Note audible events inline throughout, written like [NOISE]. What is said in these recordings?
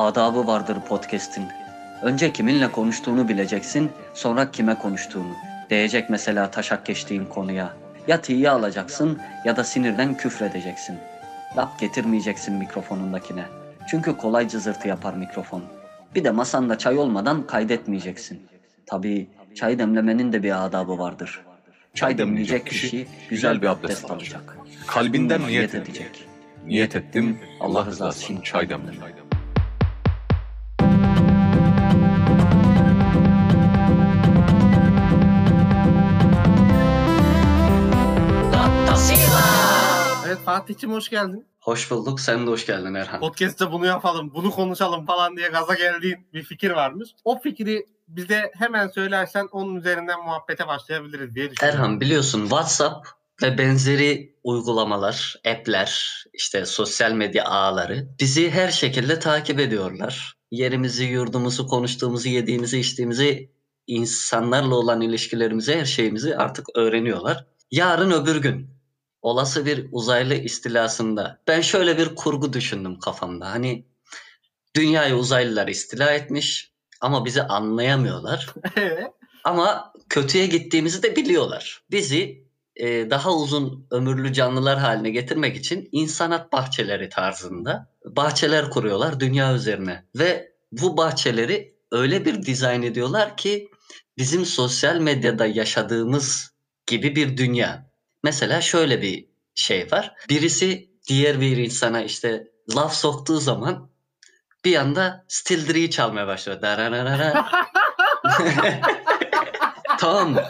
Adabı vardır podcast'in. Önce kiminle konuştuğunu bileceksin, sonra kime konuştuğunu. Değecek mesela taşak geçtiğin konuya. Ya tiye alacaksın ya da sinirden küfredeceksin. Laf getirmeyeceksin mikrofonundakine. Çünkü kolay cızırtı yapar mikrofon. Bir de masanda çay olmadan kaydetmeyeceksin. Tabii çay demlemenin de bir adabı vardır. Çay demleyecek kişi güzel bir abdest alacak. Kalbinden niyet edecek. Niyet ettim Allah rızası için çay demle. Fatih'cim hoş geldin. Hoş bulduk. Sen de hoş geldin Erhan. Podcast'te bunu yapalım, bunu konuşalım falan diye gaza geldiğin bir fikir varmış. O fikri bize hemen söylersen onun üzerinden muhabbete başlayabiliriz diye düşünüyorum. Erhan biliyorsun WhatsApp ve benzeri uygulamalar, app'ler, işte sosyal medya ağları bizi her şekilde takip ediyorlar. Yerimizi, yurdumuzu, konuştuğumuzu, yediğimizi, içtiğimizi, insanlarla olan ilişkilerimizi, her şeyimizi artık öğreniyorlar. Yarın öbür gün olası bir uzaylı istilasında ben şöyle bir kurgu düşündüm kafamda. Hani dünyayı uzaylılar istila etmiş ama bizi anlayamıyorlar. [LAUGHS] Evet. Ama kötüye gittiğimizi de biliyorlar. Bizi e, daha uzun ömürlü canlılar haline getirmek için insanat bahçeleri tarzında bahçeler kuruyorlar dünya üzerine. Ve bu bahçeleri öyle bir dizayn ediyorlar ki bizim sosyal medyada yaşadığımız gibi bir dünya. Mesela şöyle bir şey var. Birisi diğer bir insana işte laf soktuğu zaman bir anda Still çalmaya başlıyor. [LAUGHS] [LAUGHS] Tamam mı?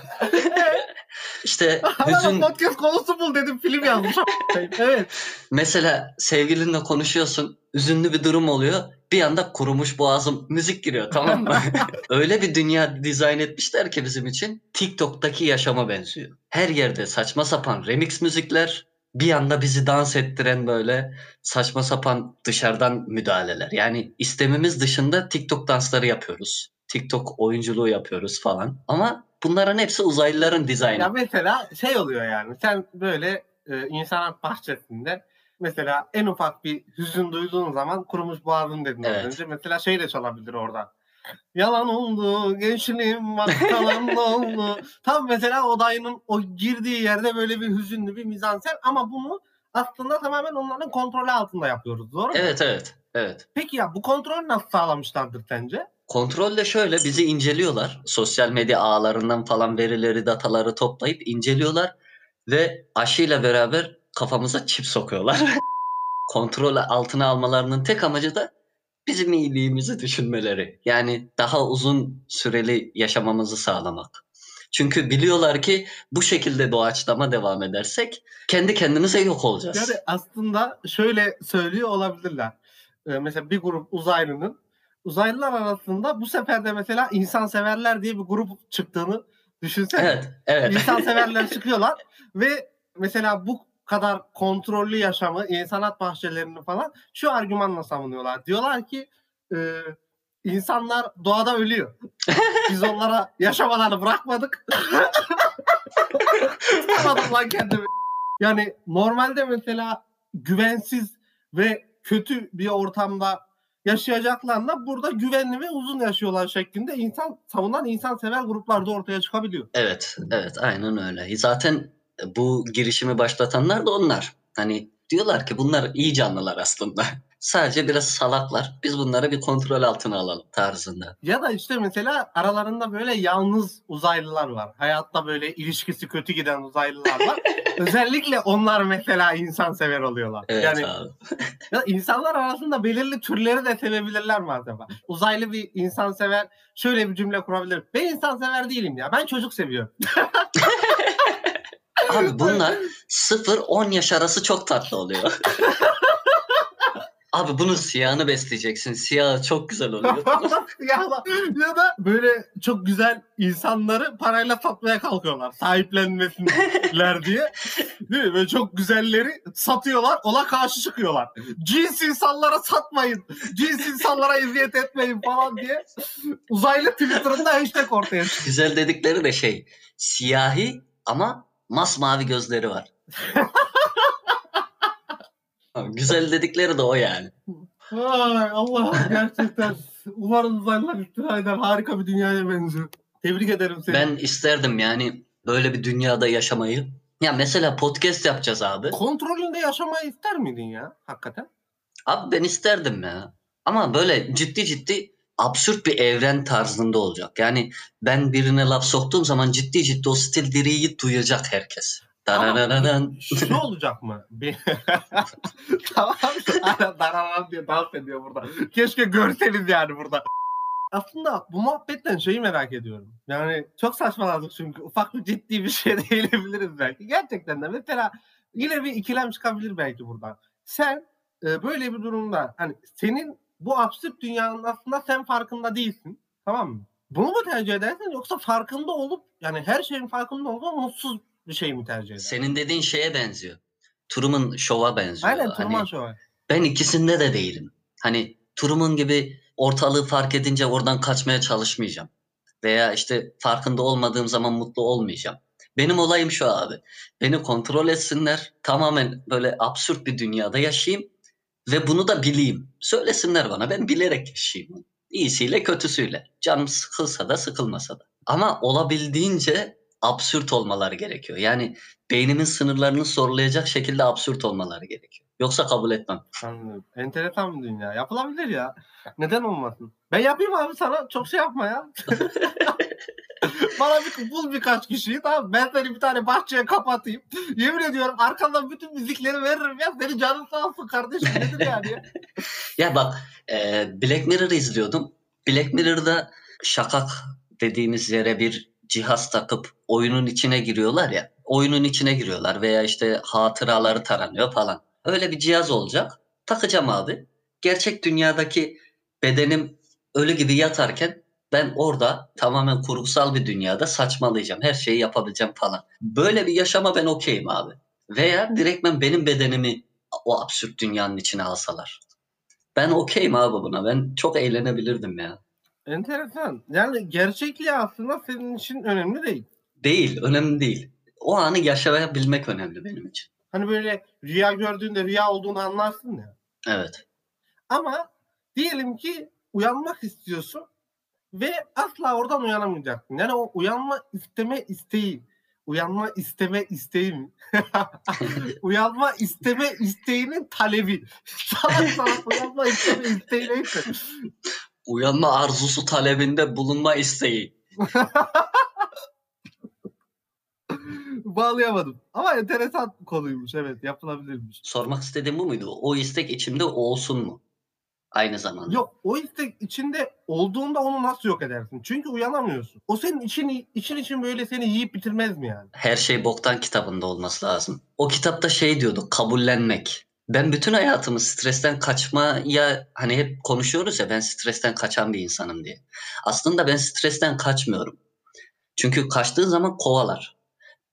İşte [LAUGHS] hüzün podcast konusu bul dedim film yazmış. [LAUGHS] evet. mesela sevgilinle konuşuyorsun üzünlü bir durum oluyor bir anda kurumuş boğazım müzik giriyor tamam mı? [LAUGHS] Öyle bir dünya dizayn etmişler ki bizim için TikTok'taki yaşama benziyor. Her yerde saçma sapan remix müzikler bir anda bizi dans ettiren böyle saçma sapan dışarıdan müdahaleler. Yani istemimiz dışında TikTok dansları yapıyoruz. TikTok oyunculuğu yapıyoruz falan. Ama bunların hepsi uzaylıların dizaynı. Ya mesela şey oluyor yani sen böyle e, insanat bahçesinde mesela en ufak bir hüzün duyduğun zaman kurumuş boğazım dedin Evet. önce. Mesela şey de çalabilir orada. Yalan oldu, gençliğim da [LAUGHS] oldu. Tam mesela o dayının o girdiği yerde böyle bir hüzünlü bir mizansen ama bunu aslında tamamen onların kontrolü altında yapıyoruz. Doğru mu? Evet evet evet. Peki ya bu kontrolü nasıl sağlamışlardır sence? Kontrol de şöyle bizi inceliyorlar. Sosyal medya ağlarından falan verileri, dataları toplayıp inceliyorlar ve aşıyla beraber kafamıza çip sokuyorlar. [LAUGHS] Kontrol altına almalarının tek amacı da bizim iyiliğimizi düşünmeleri. Yani daha uzun süreli yaşamamızı sağlamak. Çünkü biliyorlar ki bu şekilde doğaçlama devam edersek kendi kendimize yok olacağız. Yani aslında şöyle söylüyor olabilirler. Ee, mesela bir grup uzaylının uzaylılar arasında bu sefer de mesela insanseverler diye bir grup çıktığını düşünsene. Evet, evet. İnsanseverler [LAUGHS] çıkıyorlar ve mesela bu kadar kontrollü yaşamı, insanat bahçelerini falan şu argümanla savunuyorlar. Diyorlar ki e, insanlar doğada ölüyor. Biz onlara [LAUGHS] yaşamalarını bırakmadık. Tutamadım lan kendimi. Yani normalde mesela güvensiz ve kötü bir ortamda yaşayacaklarla burada güvenli ve uzun yaşıyorlar şeklinde insan savunan insansever gruplar da ortaya çıkabiliyor. Evet, evet aynen öyle. Zaten bu girişimi başlatanlar da onlar. Hani diyorlar ki bunlar iyi canlılar aslında. [LAUGHS] Sadece biraz salaklar. Biz bunları bir kontrol altına alalım tarzında. Ya da işte mesela aralarında böyle yalnız uzaylılar var. Hayatta böyle ilişkisi kötü giden uzaylılar var. [LAUGHS] Özellikle onlar mesela insansever oluyorlar. Evet yani abi. [LAUGHS] ya insanlar arasında belirli türleri de sevebilirler mi acaba? Uzaylı bir insansever şöyle bir cümle kurabilir. Ben insansever değilim ya. Ben çocuk seviyorum. [LAUGHS] Abi bunlar [LAUGHS] 0-10 yaş arası çok tatlı oluyor. Abi bunun siyahını besleyeceksin. Siyahı çok güzel oluyor. [LAUGHS] ya, da, ya da böyle çok güzel insanları parayla satmaya kalkıyorlar. Sahiplenmesinler [LAUGHS] diye. Değil mi? Böyle çok güzelleri satıyorlar. Ona karşı çıkıyorlar. Cins insanlara satmayın. Cins insanlara eziyet etmeyin falan diye. Uzaylı Twitter'ında hashtag ortaya çıkıyor. güzel dedikleri de şey siyahi ama masmavi gözleri var. [LAUGHS] Güzel dedikleri de o yani. Ay Allah gerçekten. Umarım uzaylılar istila eder. Harika bir dünyaya benziyor. Tebrik ederim seni. Ben isterdim yani böyle bir dünyada yaşamayı. Ya mesela podcast yapacağız abi. Kontrolünde yaşamayı ister miydin ya? Hakikaten. Abi ben isterdim ya. Ama böyle ciddi ciddi absürt bir evren tarzında olacak. Yani ben birine laf soktuğum zaman ciddi ciddi o stil diriyi duyacak herkes. Dararararan. Şu olacak mı? Bir... [LAUGHS] tamam. Aynen dararan diye dans ediyor burada. Keşke görseniz yani burada. Aslında bu muhabbetten şeyi merak ediyorum. Yani çok saçmaladık çünkü ufak bir ciddi bir şey [LAUGHS] değinebiliriz belki. Gerçekten de mesela yine bir ikilem çıkabilir belki buradan. Sen e, böyle bir durumda hani senin bu absürt dünyanın aslında sen farkında değilsin. Tamam mı? Bunu mu tercih edersin yoksa farkında olup yani her şeyin farkında olup mutsuz bir şey mi tercih edersin? Senin dediğin şeye benziyor. Truman Show'a benziyor. Aynen Hani Truman Show. ben ikisinde de değilim. Hani Truman gibi ortalığı fark edince oradan kaçmaya çalışmayacağım. Veya işte farkında olmadığım zaman mutlu olmayacağım. Benim olayım şu abi. Beni kontrol etsinler. Tamamen böyle absürt bir dünyada yaşayayım. Ve bunu da bileyim. Söylesinler bana. Ben bilerek yaşayayım. İyisiyle kötüsüyle. Canım sıkılsa da sıkılmasa da. Ama olabildiğince absürt olmaları gerekiyor. Yani beynimin sınırlarını sorgulayacak şekilde absürt olmaları gerekiyor. Yoksa kabul etmem. Anladım. Enteresan bir dünya. Yapılabilir ya. Neden olmasın? Ben yapayım abi sana. Çok şey yapma ya. [LAUGHS] Bana bir bul birkaç kişiyi tamam? Ben seni bir tane bahçeye kapatayım. Yemin ediyorum arkandan bütün müzikleri veririm ya. Senin canın sağ olsun kardeşim. Nedir yani? ya? [LAUGHS] Ya bak e, Black Mirror izliyordum. Black Mirror'da şakak dediğimiz yere bir cihaz takıp oyunun içine giriyorlar ya. Oyunun içine giriyorlar veya işte hatıraları taranıyor falan. Öyle bir cihaz olacak. Takacağım abi. Gerçek dünyadaki bedenim ölü gibi yatarken ben orada tamamen kurgusal bir dünyada saçmalayacağım. Her şeyi yapabileceğim falan. Böyle bir yaşama ben okeyim abi. Veya direktmen benim bedenimi o absürt dünyanın içine alsalar. Ben okeyim abi buna. Ben çok eğlenebilirdim ya. Enteresan. Yani gerçekliği aslında senin için önemli değil. Değil, önemli değil. O anı yaşayabilmek önemli benim için. Hani böyle rüya gördüğünde rüya olduğunu anlarsın ya. Evet. Ama diyelim ki uyanmak istiyorsun ve asla oradan uyanamayacaksın. Yani o uyanma isteme isteği, uyanma isteme isteği mi? [LAUGHS] uyanma isteme isteğinin talebi. [LAUGHS] Salak salak uyanma isteme isteği neyse. Uyanma arzusu talebinde bulunma isteği. [LAUGHS] Bağlayamadım. Ama enteresan konuymuş. Evet yapılabilirmiş. Sormak istediğim bu muydu? O istek içimde olsun mu? Aynı zamanda. Yok o istek içinde olduğunda onu nasıl yok edersin? Çünkü uyanamıyorsun. O senin için için için böyle seni yiyip bitirmez mi yani? Her şey boktan kitabında olması lazım. O kitapta şey diyordu, kabullenmek. Ben bütün hayatımı stresten kaçmaya hani hep konuşuyoruz ya ben stresten kaçan bir insanım diye. Aslında ben stresten kaçmıyorum. Çünkü kaçtığı zaman kovalar.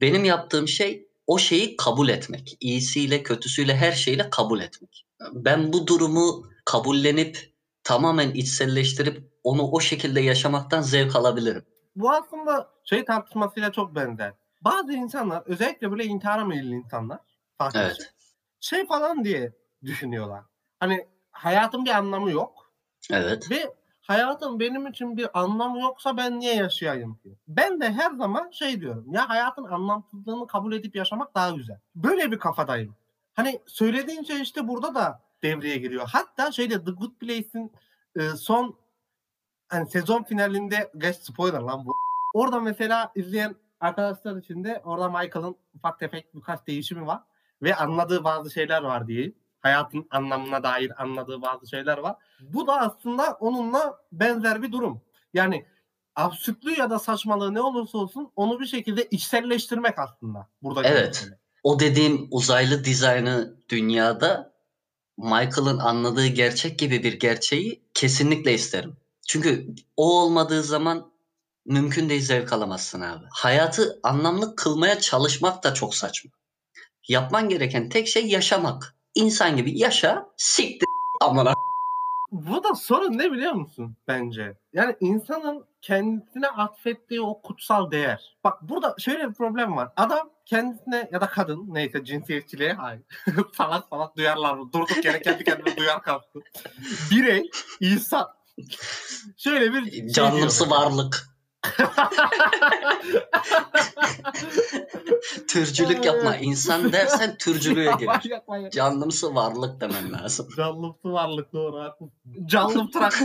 Benim yaptığım şey o şeyi kabul etmek. İyisiyle kötüsüyle her şeyle kabul etmek. Ben bu durumu kabullenip tamamen içselleştirip onu o şekilde yaşamaktan zevk alabilirim. Bu aslında şey tartışmasıyla çok benzer. Bazı insanlar özellikle böyle intihara meyilli insanlar Fatih, Evet. şey falan diye düşünüyorlar. Hani hayatın bir anlamı yok Evet. ve hayatın benim için bir anlamı yoksa ben niye yaşayayım ki? Ben de her zaman şey diyorum ya hayatın anlamsızlığını kabul edip yaşamak daha güzel. Böyle bir kafadayım. Hani söylediğin şey işte burada da devreye giriyor. Hatta şeyde The Good Place'in e, son hani sezon finalinde geç spoiler lan bu. Orada mesela izleyen arkadaşlar için de orada Michael'ın ufak tefek birkaç değişimi var ve anladığı bazı şeyler var diye. Hayatın anlamına dair anladığı bazı şeyler var. Bu da aslında onunla benzer bir durum. Yani absürtlüğü ya da saçmalığı ne olursa olsun onu bir şekilde içselleştirmek aslında. Burada Evet. O dediğim uzaylı dizaynı dünyada Michael'ın anladığı gerçek gibi bir gerçeği kesinlikle isterim. Çünkü o olmadığı zaman mümkün değil zevk alamazsın abi. Hayatı anlamlı kılmaya çalışmak da çok saçma. Yapman gereken tek şey yaşamak. İnsan gibi yaşa, siktir amına. Bu da sorun ne biliyor musun bence? Yani insanın kendisine atfettiği o kutsal değer. Bak burada şöyle bir problem var. Adam kendisine ya da kadın neyse cinsiyetçiliğe hayır. [LAUGHS] salak salak duyarlar. Durduk yere kendi kendine duyar kalktı. Birey, insan. Şöyle bir şey Canlısı diyor. varlık. [LAUGHS] Türcülük yapma. İnsan dersen türcülüğe girer. Canlımsı varlık demen lazım. Canlımsı varlık doğru haklısın. Canlı trak. [LAUGHS]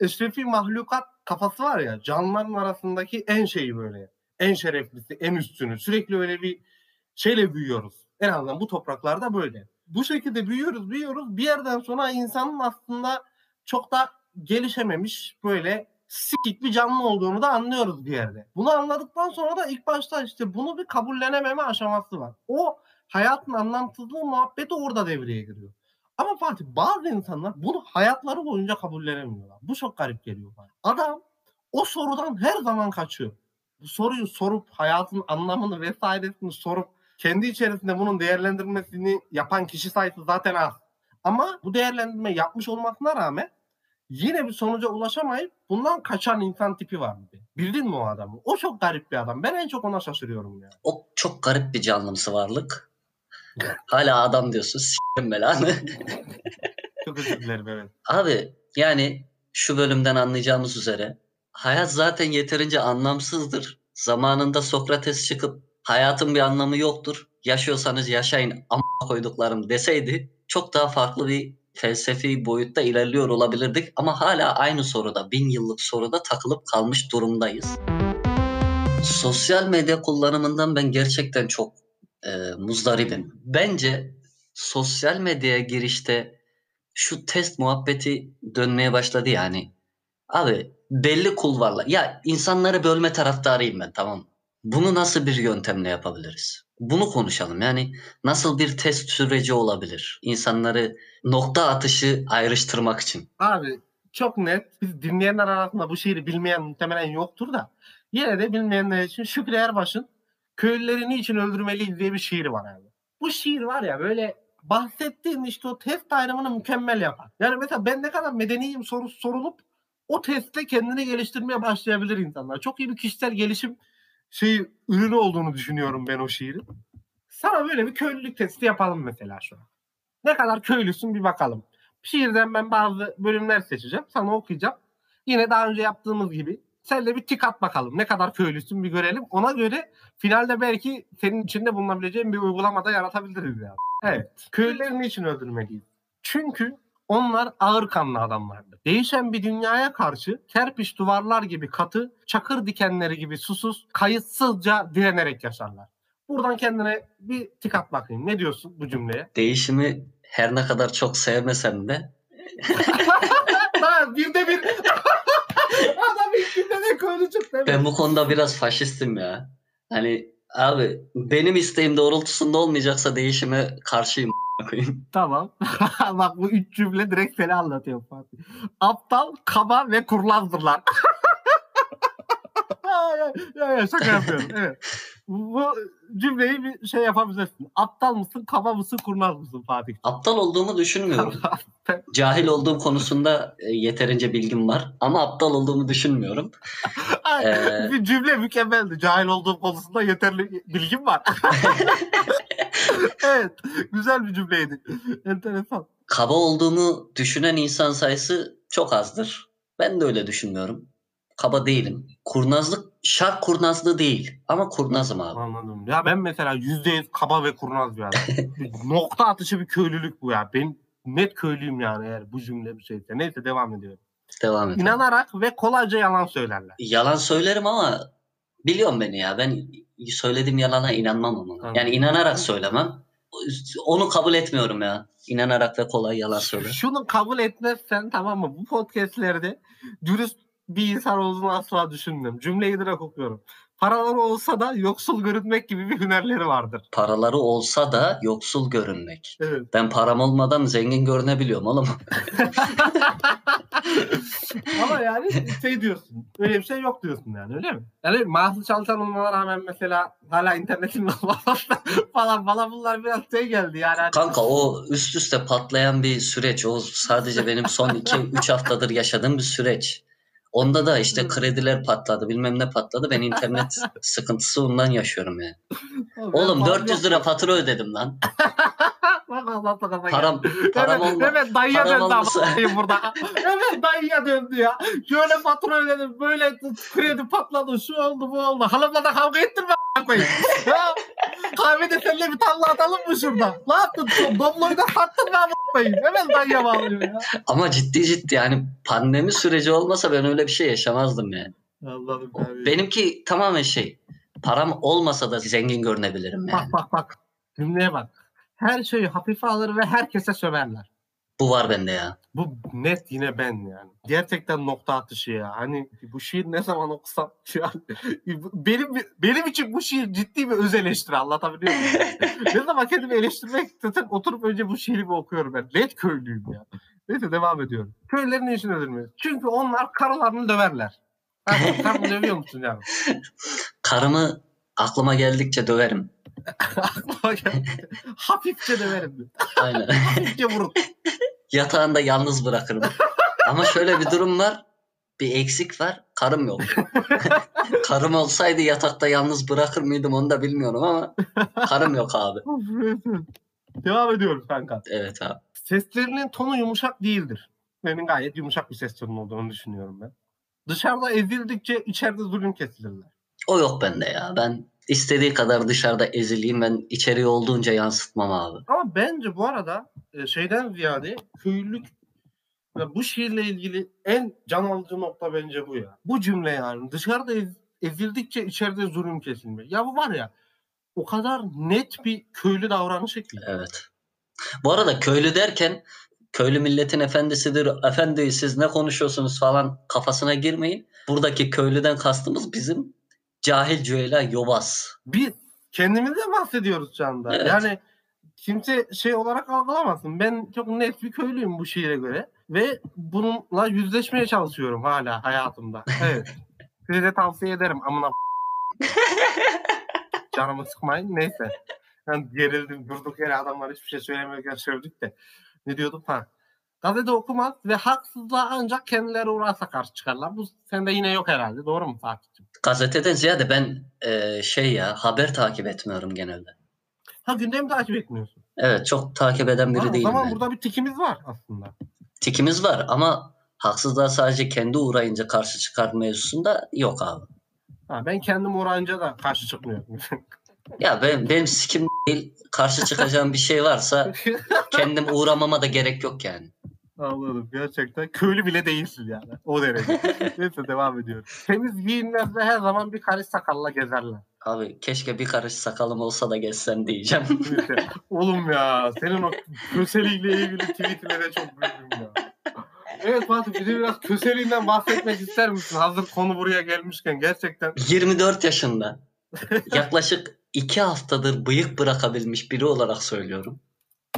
Eşrefi mahlukat kafası var ya canlıların arasındaki en şeyi böyle. En şereflisi, en üstünü. Sürekli öyle bir şeyle büyüyoruz. En azından bu topraklarda böyle. Bu şekilde büyüyoruz, büyüyoruz. Bir yerden sonra insanın aslında çok da gelişememiş böyle sikik bir canlı olduğunu da anlıyoruz bir yerde. Bunu anladıktan sonra da ilk başta işte bunu bir kabullenememe aşaması var. O hayatın anlamsızlığı muhabbeti orada devreye giriyor. Ama Fatih bazı insanlar bunu hayatları boyunca kabullenemiyorlar. Bu çok garip geliyor bana. Adam o sorudan her zaman kaçıyor. Bu soruyu sorup hayatın anlamını vesairesini sorup kendi içerisinde bunun değerlendirmesini yapan kişi sayısı zaten az. Ama bu değerlendirme yapmış olmasına rağmen yine bir sonuca ulaşamayıp bundan kaçan insan tipi var bir de. Bildin mi o adamı? O çok garip bir adam. Ben en çok ona şaşırıyorum ya. O çok garip bir canlımsı varlık. Hala adam diyorsun. S**tim belanı. [LAUGHS] Çok özür dilerim evet. Abi yani şu bölümden anlayacağımız üzere hayat zaten yeterince anlamsızdır. Zamanında Sokrates çıkıp hayatın bir anlamı yoktur. Yaşıyorsanız yaşayın amma koyduklarım deseydi çok daha farklı bir felsefi boyutta ilerliyor olabilirdik. Ama hala aynı soruda, bin yıllık soruda takılıp kalmış durumdayız. Sosyal medya kullanımından ben gerçekten çok e, muzdaribim. Bence sosyal medyaya girişte şu test muhabbeti dönmeye başladı yani. Abi belli kulvarlar. Ya insanları bölme taraftarıyım ben tamam? Bunu nasıl bir yöntemle yapabiliriz? Bunu konuşalım. Yani nasıl bir test süreci olabilir? İnsanları nokta atışı ayrıştırmak için. Abi çok net. Biz dinleyenler arasında bu şiiri bilmeyen muhtemelen yoktur da. Yine de bilmeyenler için Şükrü Erbaş'ın Köylüleri Niçin Öldürmeliyiz diye bir şiiri var abi. Bu şiir var ya böyle bahsettiğin işte o test ayrımını mükemmel yapar. Yani mesela ben ne kadar medeniyim sorusu sorulup o testte kendini geliştirmeye başlayabilir insanlar. Çok iyi bir kişisel gelişim şey ürünü olduğunu düşünüyorum ben o şiirin. Sana böyle bir köylülük testi yapalım mesela şu an. Ne kadar köylüsün bir bakalım. Şiirden ben bazı bölümler seçeceğim. Sana okuyacağım. Yine daha önce yaptığımız gibi. Sen de bir tik at bakalım. Ne kadar köylüsün bir görelim. Ona göre finalde belki senin içinde bulunabileceğin bir uygulamada yaratabiliriz yani. Evet. Köylüleri niçin öldürmeliyiz? Çünkü onlar ağır kanlı adamlardı. Değişen bir dünyaya karşı kerpiç duvarlar gibi katı, çakır dikenleri gibi susuz, kayıtsızca direnerek yaşarlar. Buradan kendine bir tik at bakayım. Ne diyorsun bu cümleye? Değişimi her ne kadar çok sevmesem de [LAUGHS] bir de [LAUGHS] bir Adam ilk cümlede köylü çıktı. evet. ben bu konuda biraz faşistim ya. Hani abi benim isteğim doğrultusunda olmayacaksa değişime karşıyım koyayım. Tamam. [LAUGHS] Bak bu üç cümle direkt seni anlatıyor Fatih. Aptal, kaba ve kurlazdırlar. [LAUGHS] ya, ya, ya, şaka yapıyorum. [LAUGHS] Evet. Bu cümleyi bir şey yapabilirsin. Aptal mısın, kaba mısın, kurnaz mısın Fatih? Aptal olduğumu düşünmüyorum. [LAUGHS] Cahil olduğum konusunda e, yeterince bilgim var ama aptal olduğumu düşünmüyorum. [LAUGHS] Ee, bir cümle mükemmeldi. Cahil olduğum konusunda yeterli bilgim var. evet. Güzel bir cümleydi. Enteresan. Kaba olduğumu düşünen insan sayısı çok azdır. Ben de öyle düşünmüyorum. Kaba değilim. Kurnazlık şart kurnazlığı değil ama kurnazım abi. Anladım. Ya ben mesela yüzde yüz kaba ve kurnaz bir adam. [LAUGHS] Nokta atışı bir köylülük bu ya. Ben net köylüyüm yani eğer bu cümle bir şeyse. Neyse devam ediyorum. Devam et. İnanarak ve kolayca yalan söylerler. Yalan söylerim ama biliyorum beni ya. Ben söylediğim yalana inanmam ama. Tamam. Yani inanarak söylemem. Onu kabul etmiyorum ya. İnanarak ve kolay yalan söyler. Şunu kabul etmezsen tamam mı? Bu podcastlerde dürüst bir insan olduğunu asla düşünmüyorum. Cümleyi direkt okuyorum. Paraları olsa da yoksul görünmek gibi bir hünerleri vardır. Paraları olsa da yoksul görünmek. Evet. Ben param olmadan zengin görünebiliyorum oğlum. [LAUGHS] Ama yani şey diyorsun. Öyle bir şey yok diyorsun yani öyle mi? Yani maaşlı çalışan olmana rağmen mesela hala internetin [LAUGHS] falan falan bunlar biraz şey geldi yani. Hani- Kanka o üst üste patlayan bir süreç. O sadece benim son 2-3 haftadır yaşadığım bir süreç. Onda da işte krediler patladı bilmem ne patladı. Ben internet [LAUGHS] sıkıntısı ondan yaşıyorum yani. Oğlum 400 lira fatura ödedim lan. [LAUGHS] Param, param evet, olma. evet dayıya param döndü olmasa- ama burada. evet dayıya döndü ya. Şöyle fatura ödedim, böyle kredi patladı, şu oldu, bu oldu. Hanımla da kavga a**a koyayım? ya kahvede seninle bir tavla atalım mı şurada? Ne yaptın? Dobloyu da sattın mı koyayım? Hemen dayıya bağlıyor ya. Ama ciddi ciddi yani pandemi süreci olmasa ben öyle bir şey yaşamazdım yani. Anladım O- Benimki tamamen şey. Param olmasa da zengin görünebilirim yani. Bak bak bak. Cümleye bak. Her şeyi hafife alır ve herkese söverler. Bu var bende ya. Bu net yine ben yani. Gerçekten nokta atışı ya. Hani bu şiir ne zaman okusam yani [LAUGHS] benim benim için bu şiir ciddi bir öz eleştiri anlatabiliyor muyum? [LAUGHS] ne zaman kendimi eleştirmek istesem oturup önce bu şiiri bir okuyorum ben. Net köylüyüm ya. Neyse devam ediyorum. Köylülerin ne için öldürmüyor? Çünkü onlar karılarını döverler. Karını dövüyor musun yani? Karımı aklıma geldikçe döverim. [LAUGHS] Aklıma geldi. Hafifçe döverim. Aynen. [LAUGHS] Hafifçe vurun. Yatağında yalnız bırakırım. Ama şöyle bir durum var. Bir eksik var. Karım yok. [LAUGHS] karım olsaydı yatakta yalnız bırakır mıydım onu da bilmiyorum ama karım yok abi. Devam ediyoruz kanka. Evet abi. Seslerinin tonu yumuşak değildir. Benim gayet yumuşak bir ses tonu olduğunu düşünüyorum ben. Dışarıda ezildikçe içeride zulüm kesilirler. O yok bende ya. Ben istediği kadar dışarıda ezileyim. Ben içeriği olduğunca yansıtmam abi. Ama bence bu arada e, şeyden ziyade köylülük ve bu şiirle ilgili en can alıcı nokta bence bu ya. Bu cümle yani. Dışarıda ez- ezildikçe içeride zulüm kesilme. Ya bu var ya o kadar net bir köylü davranışı ki. Evet. Bu arada köylü derken köylü milletin efendisidir. Efendi siz ne konuşuyorsunuz falan kafasına girmeyin. Buradaki köylüden kastımız bizim cahil cüela yobaz. Biz kendimizden bahsediyoruz şu anda. Evet. Yani kimse şey olarak algılamasın. Ben çok net bir köylüyüm bu şiire göre. Ve bununla yüzleşmeye çalışıyorum hala hayatımda. Evet. [LAUGHS] Size de tavsiye ederim. Amına [LAUGHS] Canımı sıkmayın. Neyse. Ben gerildim. Durduk yere adamlar hiçbir şey söylemiyorken sövdük de. Ne diyordum? Ha. Gazete okumaz ve haksızlığa ancak kendileri uğrarsa karşı çıkarlar. Bu sende yine yok herhalde. Doğru mu Fatih'ciğim? Gazeteden ziyade ben e, şey ya haber takip etmiyorum genelde. Ha gündemi takip etmiyorsun. Evet çok takip eden biri Ha, o değilim. zaman ben. burada bir tikimiz var aslında. Tikimiz var ama haksızlığa sadece kendi uğrayınca karşı çıkar mevzusunda yok abi. Ha, ben kendim uğrayınca da karşı çıkmıyorum. Ya ben, benim sikim değil karşı çıkacağım bir şey varsa [LAUGHS] kendim uğramama da gerek yok yani. Anladım. Gerçekten köylü bile değilsin yani. O derece. [LAUGHS] Neyse devam ediyorum. Temiz giyinmez ve her zaman bir karış sakalla gezerler. Abi keşke bir karış sakalım olsa da gezsem diyeceğim. Neyse. [LAUGHS] Oğlum ya senin o köseliğiyle ilgili tweetine çok güldüm ya. Evet Fatih bize biraz köseliğinden bahsetmek ister misin? Hazır konu buraya gelmişken gerçekten 24 yaşında [LAUGHS] yaklaşık 2 haftadır bıyık bırakabilmiş biri olarak söylüyorum.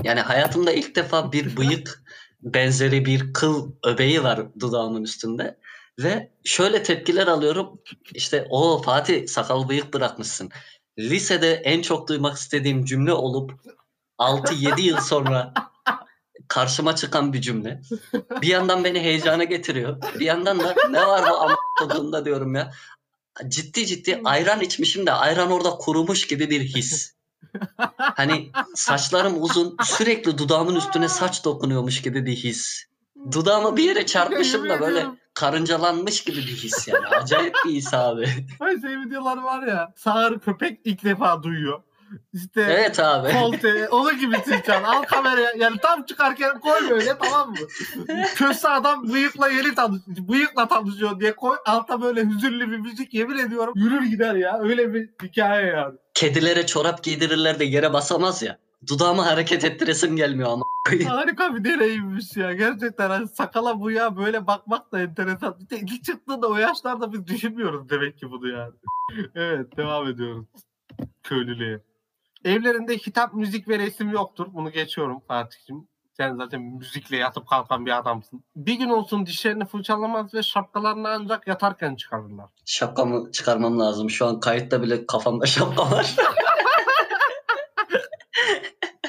Yani hayatımda ilk defa bir bıyık benzeri bir kıl öbeği var dudağımın üstünde. Ve şöyle tepkiler alıyorum. İşte o Fatih sakal bıyık bırakmışsın. Lisede en çok duymak istediğim cümle olup 6-7 yıl sonra karşıma çıkan bir cümle. Bir yandan beni heyecana getiriyor. Bir yandan da ne var bu ama tadında diyorum ya. Ciddi ciddi ayran içmişim de ayran orada kurumuş gibi bir his. Hani saçlarım uzun sürekli dudağımın üstüne saç dokunuyormuş gibi bir his. Dudağıma bir yere çarpmışım da böyle karıncalanmış gibi bir his yani. Acayip bir his abi. Ay şey videolar var ya. Sağır köpek ilk defa duyuyor. İşte Evet abi. Kolte, onun gibisin şu an. Al kameraya. Yani tam çıkarken koy böyle tamam mı? Köse adam bıyıkla yeni tanışıyor. Bıyıkla tanışıyor diye koy. Alta böyle hüzünlü bir müzik yemin ediyorum. Yürür gider ya. Öyle bir hikaye yani. Kedilere çorap giydirirler de yere basamaz ya. Dudağımı hareket ettiresim gelmiyor ama. [LAUGHS] Harika bir deneyimmiş ya. Gerçekten hani sakala bu ya böyle bakmak da enteresan. Bir de ilk çıktığında o yaşlarda biz düşünmüyoruz demek ki bunu yani. [LAUGHS] evet devam ediyoruz. Köylülüğe. Evlerinde kitap, müzik ve resim yoktur. Bunu geçiyorum Fatih'cim. Sen zaten müzikle yatıp kalkan bir adamsın. Bir gün olsun dişlerini fırçalamaz ve şapkalarını ancak yatarken çıkarırlar. Şapkamı çıkarmam lazım. Şu an kayıtta bile kafamda [LAUGHS] şapka var.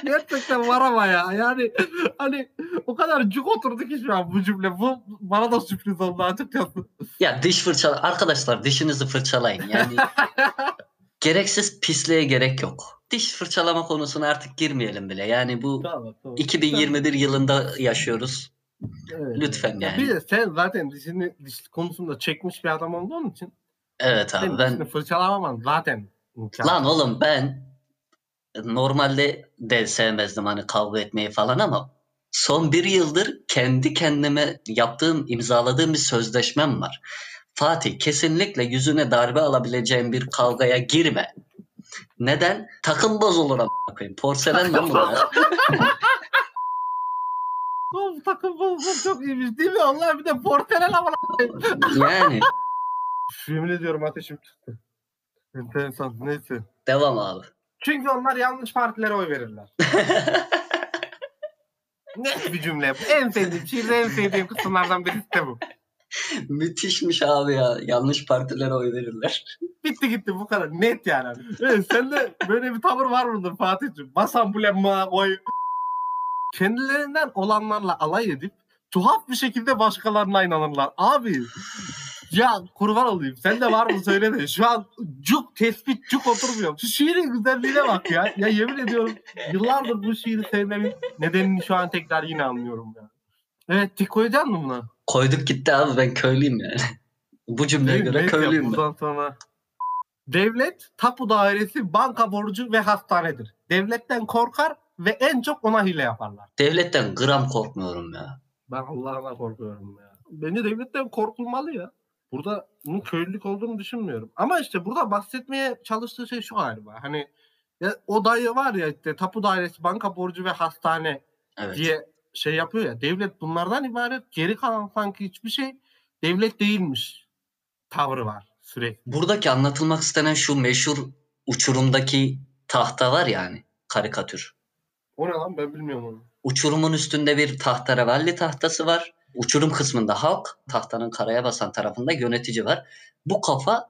Gerçekten gerçekten var ama ya. Yani hani o kadar cuk oturdu ki şu an bu cümle. Bu bana da sürpriz oldu açıkçası. Ya diş fırçala arkadaşlar dişinizi fırçalayın. Yani [LAUGHS] gereksiz pisliğe gerek yok. Diş fırçalama konusuna artık girmeyelim bile. Yani bu Tamam tamam. 2021 yılında yaşıyoruz. Evet. Lütfen Ya yani. Bir de sen zaten dişini diş konusunda çekmiş bir adam olduğun için Evet abi ben dişini fırçalamaman zaten imkansız. Lan oğlum ben normalde de sevmezdim hani kavga etmeyi falan ama son bir yıldır kendi kendime yaptığım, imzaladığım bir sözleşmem var. Fatih kesinlikle yüzüne darbe alabileceğin bir kavgaya girme. Neden? Takım bozulur a**ına koyayım. Porselen lan bunlar. Bu [LAUGHS] takım bulsun çok iyiymiş değil mi? Allah bir de portelen ama. Yani Yemin ediyorum ateşim çıktı. Enteresan. Neyse. devam abi. Çünkü onlar yanlış partilere oy verirler. [LAUGHS] Net bir cümle. bu. En sevdiğim, şiirde en sevdiğim kısımlardan birisi de bu. [LAUGHS] Müthişmiş abi ya. Yanlış partilere oy verirler. Bitti gitti bu kadar. Net yani. Evet, sende böyle bir tavır var mıdır Fatih'ciğim? Bas amblema oy. Kendilerinden olanlarla alay edip tuhaf bir şekilde başkalarına inanırlar. Abi ya kurban olayım. Sen de var mı söyle de. Şu an cuk tespit cuk oturmuyor. Şu şiirin güzelliğine bak ya. Ya yemin ediyorum yıllardır bu şiiri sevmemin nedenini şu an tekrar yine anlıyorum ya. Evet tik koyacaksın mı buna? Koyduk gitti abi ben köylüyüm yani. Bu cümleye göre ya, köylüyüm ben. Buradan sonra. Devlet, tapu dairesi, banka borcu ve hastanedir. Devletten korkar ve en çok ona hile yaparlar. Devletten gram korkmuyorum ya. Ben Allah'ına korkuyorum ya. Bence devletten korkulmalı ya. Burada bunun köylülük olduğunu düşünmüyorum. Ama işte burada bahsetmeye çalıştığı şey şu galiba. Hani ya, o dayı var ya işte tapu dairesi, banka borcu ve hastane Evet. diye şey yapıyor ya. Devlet bunlardan ibaret. Geri kalan sanki hiçbir şey devlet değilmiş tavrı var sürekli. Buradaki anlatılmak istenen şu meşhur uçurumdaki tahta var yani karikatür. O ne lan ben bilmiyorum onu. Uçurumun üstünde bir tahterevalli tahtası var. Uçurum kısmında halk, tahtanın karaya basan tarafında yönetici var. Bu kafa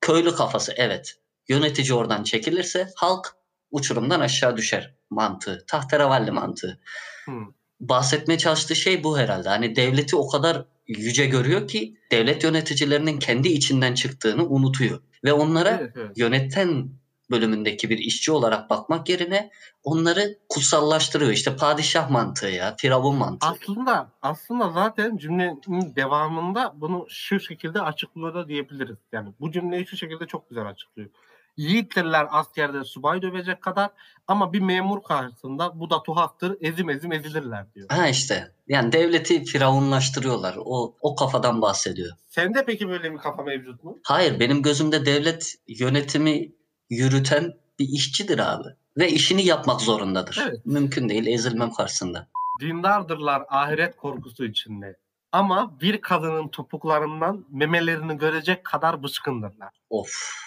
köylü kafası evet. Yönetici oradan çekilirse halk uçurumdan aşağı düşer mantığı. Tahterevalli mantığı. Hmm. Bahsetmeye çalıştığı şey bu herhalde. Hani devleti o kadar yüce görüyor ki devlet yöneticilerinin kendi içinden çıktığını unutuyor. Ve onlara Evet, evet. yöneten bölümündeki bir işçi olarak bakmak yerine onları kutsallaştırıyor. İşte padişah mantığı ya, firavun mantığı. Aslında aslında zaten cümlenin devamında bunu şu şekilde açıklıyor da diyebiliriz. Yani bu cümleyi şu şekilde çok güzel açıklıyor. Yiğittirler askerde subay dövecek kadar ama bir memur karşısında bu da tuhaftır ezim ezim ezilirler diyor. Ha işte yani devleti firavunlaştırıyorlar. O, o kafadan bahsediyor. Sende peki böyle bir kafa mevcut mu? Hayır benim gözümde devlet yönetimi yürüten bir işçidir abi. Ve işini yapmak zorundadır. Evet. Mümkün değil ezilmem karşısında. Dindardırlar ahiret korkusu içinde. Ama bir kadının topuklarından memelerini görecek kadar bıçkındırlar. Of.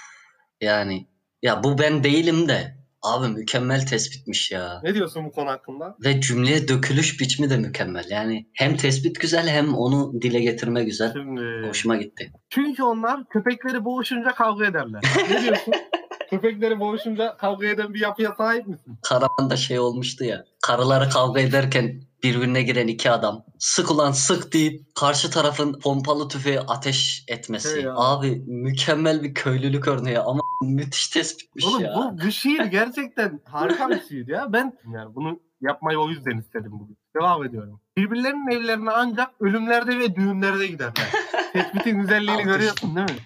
Yani ya bu ben değilim de abi mükemmel tespitmiş ya. Ne diyorsun bu konu hakkında? Ve cümleye dökülüş biçimi de mükemmel. Yani hem tespit güzel hem onu dile getirme güzel. Şimdi Hoşuma gitti. Çünkü onlar köpekleri boğuşunca kavga ederler. Ne diyorsun? [LAUGHS] köpekleri boğuşunca kavga eden bir yapıya sahip misin? Karaman'da şey olmuştu ya. Karıları kavga ederken birbirine giren iki adam. Sık ulan sık deyip karşı tarafın pompalı tüfeği ateş etmesi. Hey ya. Abi mükemmel bir köylülük örneği ama müthiş tespitmiş Oğlum ya. bu, bu şiir gerçekten harika bir şiir ya. Ben yani bunu yapmayı o yüzden istedim bugün. Devam ediyorum. Birbirlerinin evlerine ancak ölümlerde ve düğünlerde giderler. [LAUGHS] Tespitin güzelliğini görüyorsun değil mi?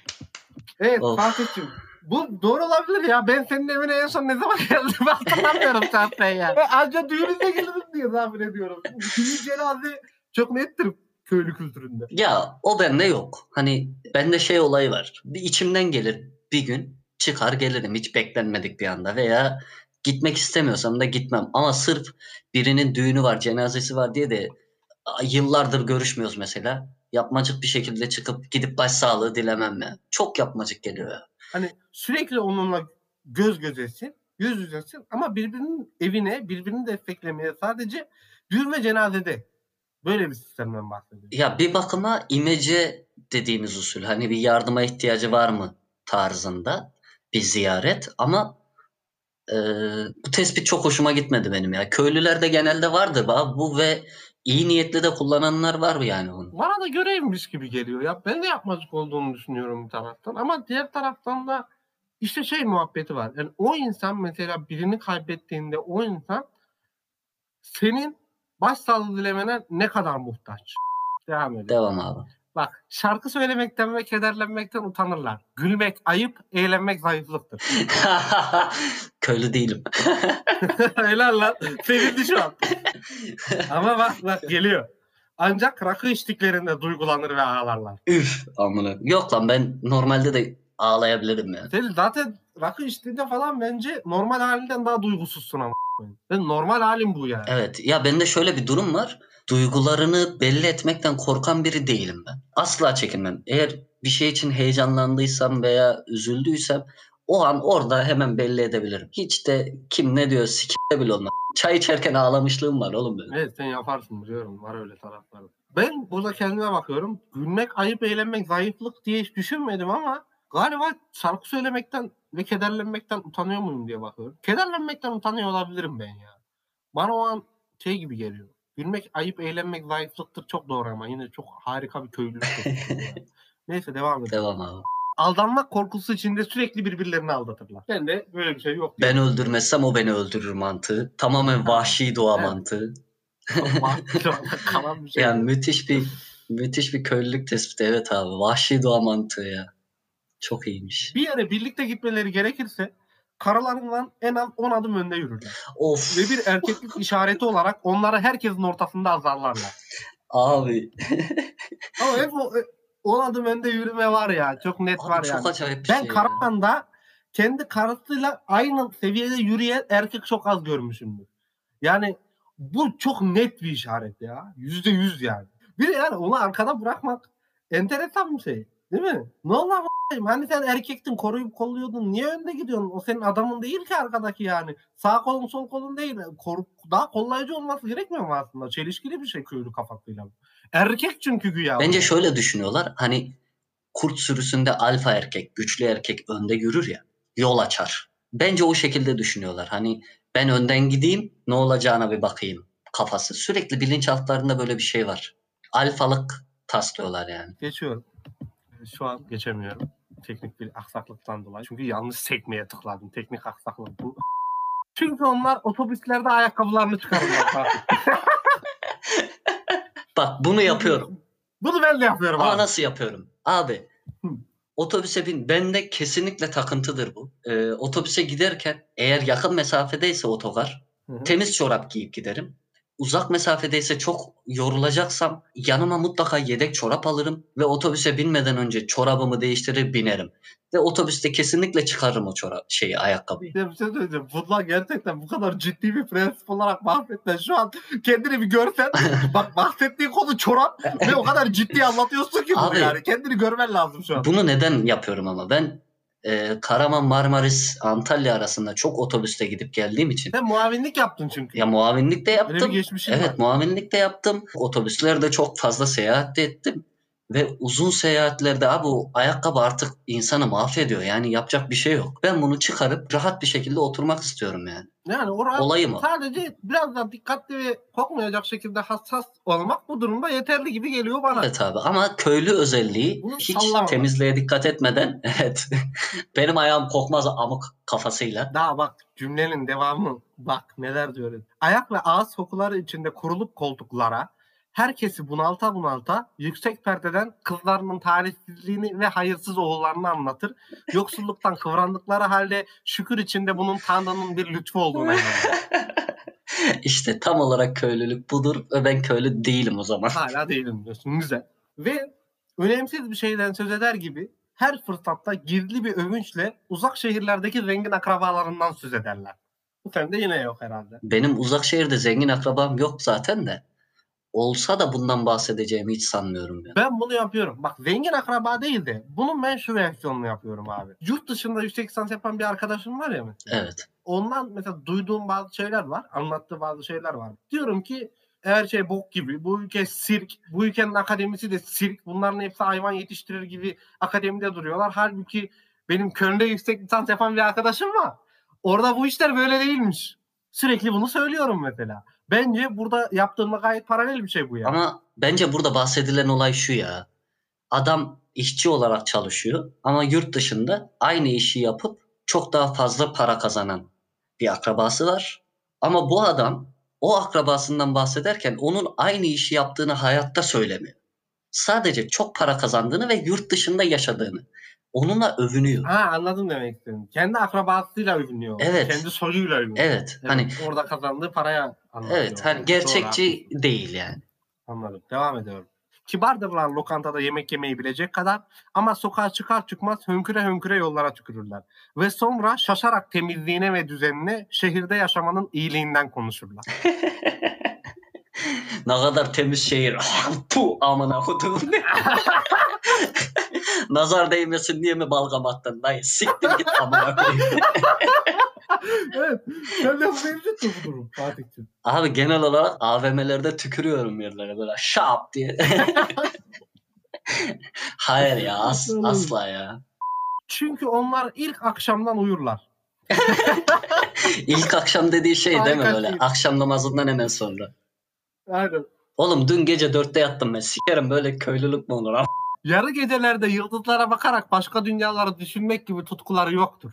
Evet. Fatih'cim. Bu doğru olabilir ya. Ben senin evine en son ne zaman [LAUGHS] geldim hatırlamıyorum zaten ya. Ben Anca düğününde geldim diye tahmin ediyorum. Düğün cenaze çok nettir köylü kültüründe. Ya o bende yok. Hani bende şey olayı var. Bir içimden gelir bir gün çıkar gelirim hiç beklenmedik bir anda veya gitmek istemiyorsam da gitmem. Ama sırf birinin düğünü var cenazesi var diye de yıllardır görüşmüyoruz mesela. Yapmacık bir şekilde çıkıp gidip başsağlığı dilemem ya. Çok yapmacık geliyor ya. Hani sürekli onunla göz gözesin, yüz yüzesin ama birbirinin evine, birbirini desteklemeye sadece düğün ve cenazede. Böyle bir sistemden bahsediyorum. Ya bir bakıma imece dediğimiz usul. Hani bir yardıma ihtiyacı var mı tarzında bir ziyaret ama Ee, bu tespit çok hoşuma gitmedi benim ya. Köylülerde genelde vardı ba- bu ve iyi niyetli de kullananlar var mı yani bunu? Bana da görevmiş gibi geliyor. Ya ben de yapmacık olduğunu düşünüyorum bir taraftan. Ama diğer taraftan da işte şey muhabbeti var. Yani o insan mesela birini kaybettiğinde o insan senin başsağlığı dilemene ne kadar muhtaç? Devam edelim. Devam abi. Bak şarkı söylemekten ve kederlenmekten utanırlar. Gülmek ayıp, eğlenmek zayıflıktır. [LAUGHS] Köylü değilim. [LAUGHS] Helal lan. Sevildi şu an. Ama bak bak geliyor. Ancak rakı içtiklerinde duygulanır ve ağlarlar. Üf amına. Yok lan ben normalde de ağlayabilirim ya. Senin zaten rakı içtiğinde falan bence normal halinden daha duygusuzsun ama. Ben normal halim bu yani. Evet ya bende şöyle bir durum var. Duygularını belli etmekten korkan biri değilim ben. Asla çekinmem. Eğer bir şey için heyecanlandıysam veya üzüldüysem o an orada hemen belli edebilirim. Hiç de kim ne diyor sikimde bile olmaz. Çay içerken ağlamışlığım var oğlum benim. Evet sen yaparsın biliyorum. Var öyle tarafları. Ben burada kendime bakıyorum. Gülmek, ayıp, eğlenmek, zayıflık diye hiç düşünmedim ama galiba şarkı söylemekten ve kederlenmekten utanıyor muyum diye bakıyorum. Kederlenmekten utanıyor olabilirim ben ya. Bana o an şey gibi geliyor. Gülmek, ayıp, eğlenmek, zayıflıktır çok doğru ama yine çok harika bir köylülük. [LAUGHS] Neyse devam edelim. Devam abi. Aldanmak korkusu içinde sürekli birbirlerini aldatırlar. Ben de böyle bir şey yok. Ben öldürmezsem o beni öldürür mantığı. Tamamen vahşi doğa Evet. mantığı. [LAUGHS] Kalan bir şey. Yani müthiş bir müthiş bir köylülük tespiti evet abi. Vahşi doğa mantığı ya. Çok iyiymiş. bir yere birlikte gitmeleri gerekirse karalarından en az 10 adım önde yürürler. Of Ve bir erkeklik işareti olarak onları herkesin ortasında azarlarlar. abi. [LAUGHS] Ama hep o 10 adım önde yürüme var ya. Çok net Abi var çok yani. acayip bir Ben şey ya. Karaman'da kendi karısıyla aynı seviyede yürüyen erkek çok az görmüşümdür. Yani bu çok net bir işaret ya. Yüzde yüz yani. Bir yani onu arkada bırakmak enteresan bir şey. Değil mi? Ne oldu? Hani sen erkektin koruyup kolluyordun. Niye önde gidiyorsun? O senin adamın değil ki arkadaki yani. Sağ kolun sol kolun değil. Koru, daha kollayıcı olması gerekmiyor mu aslında? Çelişkili bir şey köylü kafasıyla. Erkek çünkü güya. Bence şöyle düşünüyorlar. Hani kurt sürüsünde alfa erkek, güçlü erkek önde yürür ya. Yol açar. Bence o şekilde düşünüyorlar. Hani ben önden gideyim ne olacağına bir bakayım kafası. Sürekli bilinçaltlarında böyle bir şey var. Alfalık taslıyorlar yani. Geçiyorum. Şu an geçemiyorum. Teknik bir aksaklıktan dolayı. Çünkü yanlış sekmeye tıkladım. Teknik aksaklık bu. Çünkü onlar otobüslerde ayakkabılarını çıkarıyorlar. [LAUGHS] Bak bunu yapıyorum. Bunu ben de yapıyorum Ama abi. nasıl yapıyorum? Abi otobüse bin. Bende kesinlikle takıntıdır bu. Ee, otobüse giderken eğer yakın mesafedeyse otogar Hı hı. temiz çorap giyip giderim. Uzak mesafedeyse çok yorulacaksam yanıma mutlaka yedek çorap alırım ve otobüse binmeden önce çorabımı değiştirir binerim. Ve otobüste kesinlikle çıkarırım o çorap şeyi ayakkabıyı. Bir şey söyleyeceğim. Bunlar gerçekten bu kadar ciddi bir prensip olarak bahsetme. Şu an kendini bir görsen. [LAUGHS] bak bahsettiğin konu çorap ve o kadar ciddi anlatıyorsun ki bunu Abi. yani. Kendini görmen lazım şu an. Bunu neden yapıyorum ama ben e, Karaman Marmaris Antalya arasında çok otobüste gidip geldiğim için Sen muavinlik yaptın çünkü. ya muavinlik de yaptım. Evet var. muavinlik de yaptım. Otobüslerde çok fazla seyahat de ettim. Ve uzun seyahatlerde abi o ayakkabı artık insanı mahvediyor. Yani yapacak bir şey yok. Ben bunu çıkarıp rahat bir şekilde oturmak istiyorum yani. Yani orada Olayım o. sadece biraz daha dikkatli ve kokmayacak şekilde hassas olmak bu durumda yeterli gibi geliyor bana. Evet abi ama köylü özelliği Bunu hiç sallama. temizliğe dikkat etmeden [LAUGHS] evet benim ayağım kokmaz amık kafasıyla. Daha bak cümlenin devamı bak neler diyor. Ayak ve ağız kokuları içinde kurulup koltuklara herkesi bunalta bunalta yüksek perdeden kızlarının talihsizliğini ve hayırsız oğullarını anlatır. Yoksulluktan kıvrandıkları halde şükür içinde bunun Tanrı'nın bir lütfu olduğuna inanır. [LAUGHS] işte tam olarak köylülük budur ve ben köylü değilim o zaman. Hala değilim diyorsun. Güzel. Ve önemsiz bir şeyden söz eder gibi her fırsatta gizli bir övünçle uzak şehirlerdeki zengin akrabalarından söz ederler. Bu sende yine yok herhalde. Benim uzak şehirde zengin akrabam yok zaten de. Olsa da bundan bahsedeceğimi hiç sanmıyorum ya. Ben bunu yapıyorum. Bak zengin akraba değil de bunun ben şu versiyonunu yapıyorum abi. Yurt dışında yüksek lisans yapan bir arkadaşım var ya mesela. Evet. Ondan mesela duyduğum bazı şeyler var. Anlattığı bazı şeyler var. Diyorum ki her şey bok gibi. Bu ülke sirk. Bu ülkenin akademisi de sirk. Bunların hepsi hayvan yetiştirir gibi akademide duruyorlar. Halbuki benim Köln'de yüksek lisans yapan bir arkadaşım var. Orada bu işler böyle değilmiş. Sürekli bunu söylüyorum mesela. Bence burada yaptığımda gayet paralel bir şey bu ya. Ama bence burada bahsedilen olay şu ya. Adam işçi olarak çalışıyor ama yurt dışında aynı işi yapıp çok daha fazla para kazanan bir akrabası var. Ama bu adam o akrabasından bahsederken onun aynı işi yaptığını hayatta söylemiyor. Sadece çok para kazandığını ve yurt dışında yaşadığını. Onunla övünüyor. Ha anladım demek istedim. Kendi akrabasıyla övünüyor. Evet. Kendi soyuyla övünüyor. Evet. Evet, Hani orada kazandığı paraya anlatıyor. evet hani Doğru, gerçekçi değil yani. Anladım. Devam ediyorum. Kibardırlar lokantada yemek yemeyi bilecek kadar ama sokağa çıkar çıkmaz hönküre hönküre yollara tükürürler. Ve sonra şaşarak temizliğine ve düzenine şehirde yaşamanın iyiliğinden konuşurlar. [LAUGHS] ne kadar temiz şehir. [LAUGHS] tu amına kodum. [LAUGHS] Nazar değmesin diye mi balgam attın dayı? Siktir git amına koyayım. [LAUGHS] evet. Sen de mevcut mu bu durum Fatih'ciğim? Abi genel olarak AVM'lerde tükürüyorum yerlere böyle şap diye. Hayır ya as- asla ya. Çünkü onlar ilk akşamdan uyurlar. İlk akşam dediği şey değil mi böyle? Akşam namazından hemen sonra. Aynen. Oğlum dün gece dörtte yattım ben. Sikerim böyle köylülük mü olur? Yarı gecelerde yıldızlara bakarak başka dünyaları düşünmek gibi tutkuları yoktur.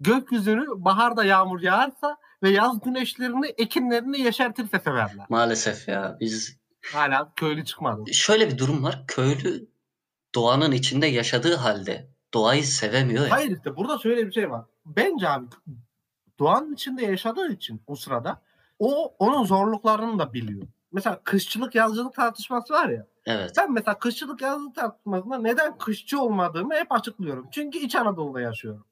Gökyüzünü baharda yağmur yağarsa ve yaz güneşlerini ekinlerini yeşertirse severler. Maalesef ya. Biz Hala köylü çıkmadı. şöyle bir durum var. Köylü doğanın içinde yaşadığı halde doğayı sevemiyor ya. Hayır işte burada şöyle bir şey var. Bence abi doğanın içinde yaşadığı için o sırada o onun zorluklarını da biliyor. Mesela kışçılık yazcılık tartışması var ya. Evet. Ben mesela kışçılık yazcılık tartışmasında neden kışçı olmadığımı hep açıklıyorum. Çünkü İç Anadolu'da yaşıyorum.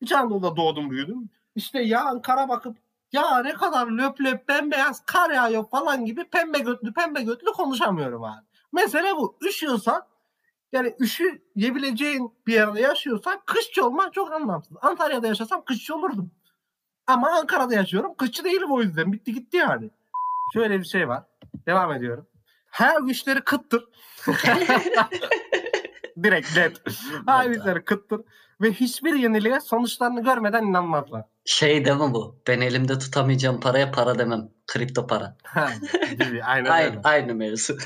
İç Anadolu'da doğdum büyüdüm. İşte ya Ankara bakıp ya ne kadar löp löp bembeyaz kar yağıyor falan gibi pembe götlü pembe götlü konuşamıyorum abi. Mesele bu. Üşüyorsan yani üşüyebileceğin bir yerde yaşıyorsan kışçı olman çok anlamsız. Antalya'da yaşasam kışçı olurdum. Ama Ankara'da yaşıyorum. Kışçı değilim o yüzden. Bitti gitti yani. Şöyle bir şey var. Devam ediyorum. Her güçleri kıttır. [LAUGHS] Direkt net. Her güçleri kıttır. Ve hiçbir yeniliğe sonuçlarını görmeden inanmazlar. Şey deme bu. Ben elimde tutamayacağım paraya para demem. Kripto para. gibi. [LAUGHS] Aynen Aynı, aynı mevzu.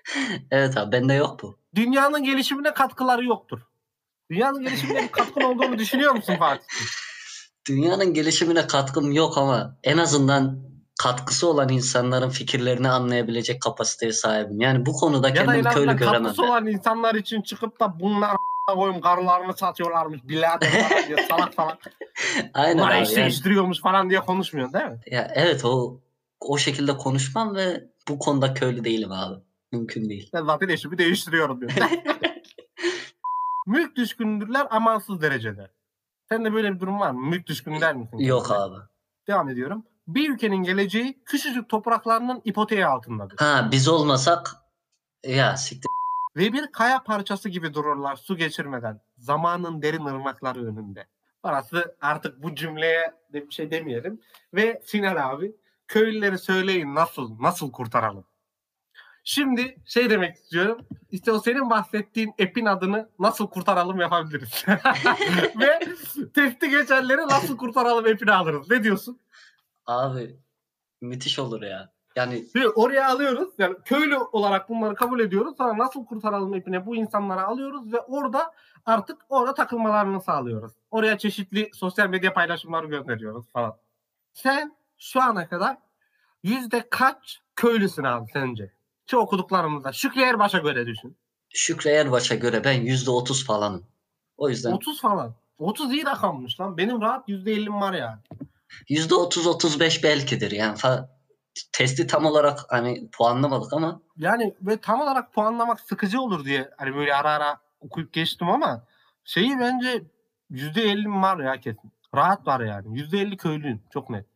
[LAUGHS] evet abi bende yok bu. Dünyanın gelişimine katkıları yoktur. Dünyanın gelişimine bir katkın olduğunu düşünüyor musun Fatih? Dünyanın gelişimine katkım yok ama en azından katkısı olan insanların fikirlerini anlayabilecek kapasiteye sahibim. Yani bu konuda Ya kendimi köylü göremem. katkısı olan insanlar için çıkıp da bunlar koyayım karılarını satıyorlarmış birader falan diye [LAUGHS] salak salak. Aynen Bunlar abi. eş yani. değiştiriyormuş falan diye konuşmuyorsun değil mi? Ya evet o o şekilde konuşmam ve bu konuda köylü değilim abi. Mümkün değil. Ben zaten eşimi değiştiriyorum diyor. [LAUGHS] Mülk düşkündürler amansız derecede. Sende böyle bir durum var mı? Mülk düşkün der misin? Yok abi. Devam ediyorum. Bir ülkenin geleceği küçücük topraklarının ipoteği altındadır. Ha biz olmasak ya siktir. Ve bir kaya parçası gibi dururlar su geçirmeden. Zamanın derin ırmakları önünde. Orası artık bu cümleye de bir şey demeyelim. Ve final abi köylüleri söyleyin nasıl nasıl kurtaralım. Şimdi şey demek istiyorum. İşte o senin bahsettiğin app'in adını nasıl kurtaralım yapabiliriz. [LAUGHS] Ve testi geçenleri nasıl kurtaralım app'ini alırız. Ne diyorsun? Abi müthiş olur ya. Yani Şimdi oraya alıyoruz. Yani köylü olarak bunları kabul ediyoruz. Sonra nasıl kurtaralım ipine bu insanları alıyoruz ve orada artık orada takılmalarını sağlıyoruz. Oraya çeşitli sosyal medya paylaşımları gönderiyoruz falan. Sen şu ana kadar yüzde kaç köylüsün abi sence? Şu okuduklarımızda. Şükrü Erbaş'a göre düşün. Şükrü Erbaş'a göre ben yüzde otuz falanım. O yüzden 30 falan. 30 iyi rakammış lan. Benim rahat yüzde 50'm var yani. Yüzde otuz otuz beş belkidir yani. Fa- testi tam olarak hani puanlamadık ama Yani ve tam olarak puanlamak sıkıcı olur diye hani böyle ara ara okuyup geçtim ama şeyi bence %50 var ya kesin. Rahat var yani. %50 köylüyüm. Çok net.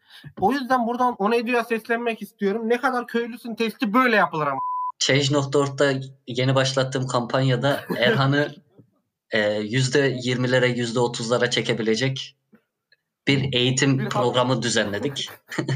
O yüzden buradan Onedio'ya seslenmek istiyorum. Ne kadar köylüsün testi böyle yapılır ama. Change.org'da yeni başlattığım kampanyada Erhan'ı [LAUGHS] e, yüzde yirmilere yüzde otuzlara çekebilecek bir eğitim programı düzenledik. [LAUGHS]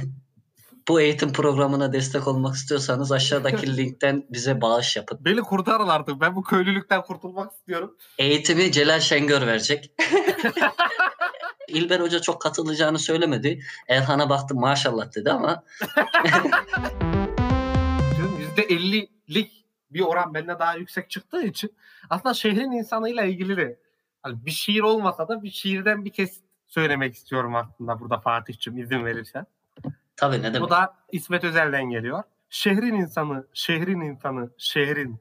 Bu eğitim programına destek olmak istiyorsanız aşağıdaki linkten bize bağış yapın. Beni kurtarın artık. Ben bu köylülükten kurtulmak istiyorum. Eğitimi Celal Şengör verecek. [LAUGHS] İlber Hoca çok katılacağını söylemedi. Erhan'a baktım maşallah dedi ama [LAUGHS] Diyorum %50'lik bir oran bende daha yüksek çıktığı için aslında şehrin insanıyla ilgili de hani bir şiir olmasa da bir şiirden bir kesit söylemek istiyorum aslında burada Fatih'cim izin verirsen. tabii ne demek. Bu da İsmet Özel'den geliyor. Şehrin insanı, şehrin insanı, şehrin.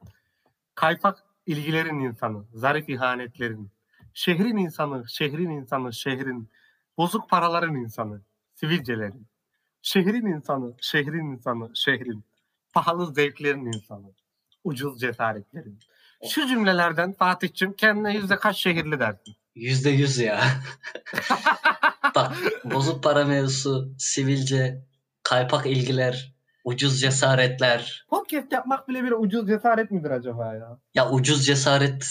Kaypak ilgilerin insanı, zarif ihanetlerin. Şehrin insanı, şehrin insanı, şehrin. Bozuk paraların insanı, sivilcelerin. Şehrin insanı, şehrin insanı, şehrin. Pahalı zevklerin insanı, ucuz cesaretlerin. Şu cümlelerden Fatih'cim kendine yüzde kaç şehirli dersin? Yüzde yüz ya. [LAUGHS] Bak bozuk para mevzusu, sivilce, kaypak ilgiler, ucuz cesaretler. Podcast yapmak bile bir ucuz cesaret midir acaba ya? Ya ucuz cesaret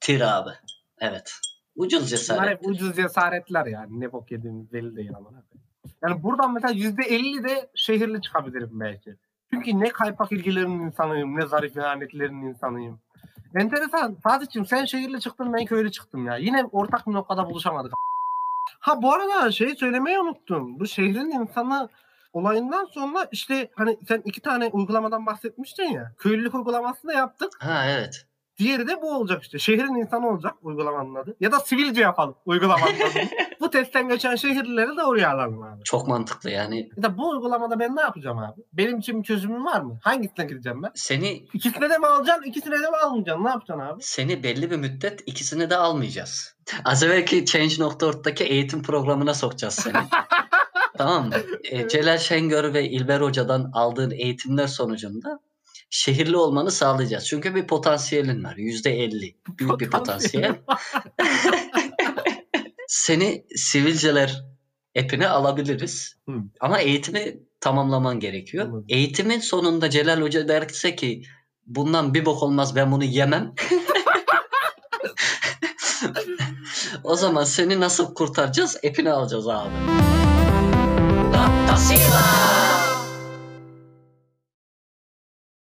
tir abi. Evet. Ucuz Bunlar cesaret. hep ucuz cesaretler yani. Ne bok yediğimiz belli değil ama. Yani buradan mesela yüzde elli de şehirli çıkabilirim belki. Çünkü ne kaypak ilgilerinin insanıyım, ne zarif ihanetlerinin insanıyım. Enteresan. Fatih'cim sen şehirli çıktın, ben köylü çıktım ya. Yine ortak bir noktada buluşamadık. Ha bu arada şey söylemeyi unuttum. Bu şehrin insanı olayından sonra işte hani sen iki tane uygulamadan bahsetmiştin ya. Köylülük uygulamasını yaptık. Ha evet. Diğeri de bu olacak işte. Şehrin insanı olacak uygulamanın adı. Ya da sivilce yapalım uygulamanın adı. [LAUGHS] bu testten geçen şehirlileri de oraya alalım abi. Çok mantıklı yani. Ya da bu uygulamada ben ne yapacağım abi? Benim için bir çözümüm var mı? Hangisine gideceğim ben? Seni İkisine de mi alacaksın? İkisine de mi almayacaksın? Ne yapacaksın abi? seni belli bir müddet ikisini de almayacağız. Az evvelki Change.org'daki eğitim programına sokacağız seni. [LAUGHS] tamam mı? E, Celal Şengör ve İlber Hoca'dan aldığın eğitimler sonucunda şehirli olmanı sağlayacağız. Çünkü bir potansiyelin var. Yüzde elli. Büyük bir potansiyel. [LAUGHS] Seni sivilceler app'ine alabiliriz. Hı. Ama eğitimi tamamlaman gerekiyor. Anladım. Eğitimin sonunda Celal Hoca derse ki bundan bir bok olmaz ben bunu yemem. [LAUGHS] o zaman seni nasıl kurtaracağız? App'ini alacağız abi. Da!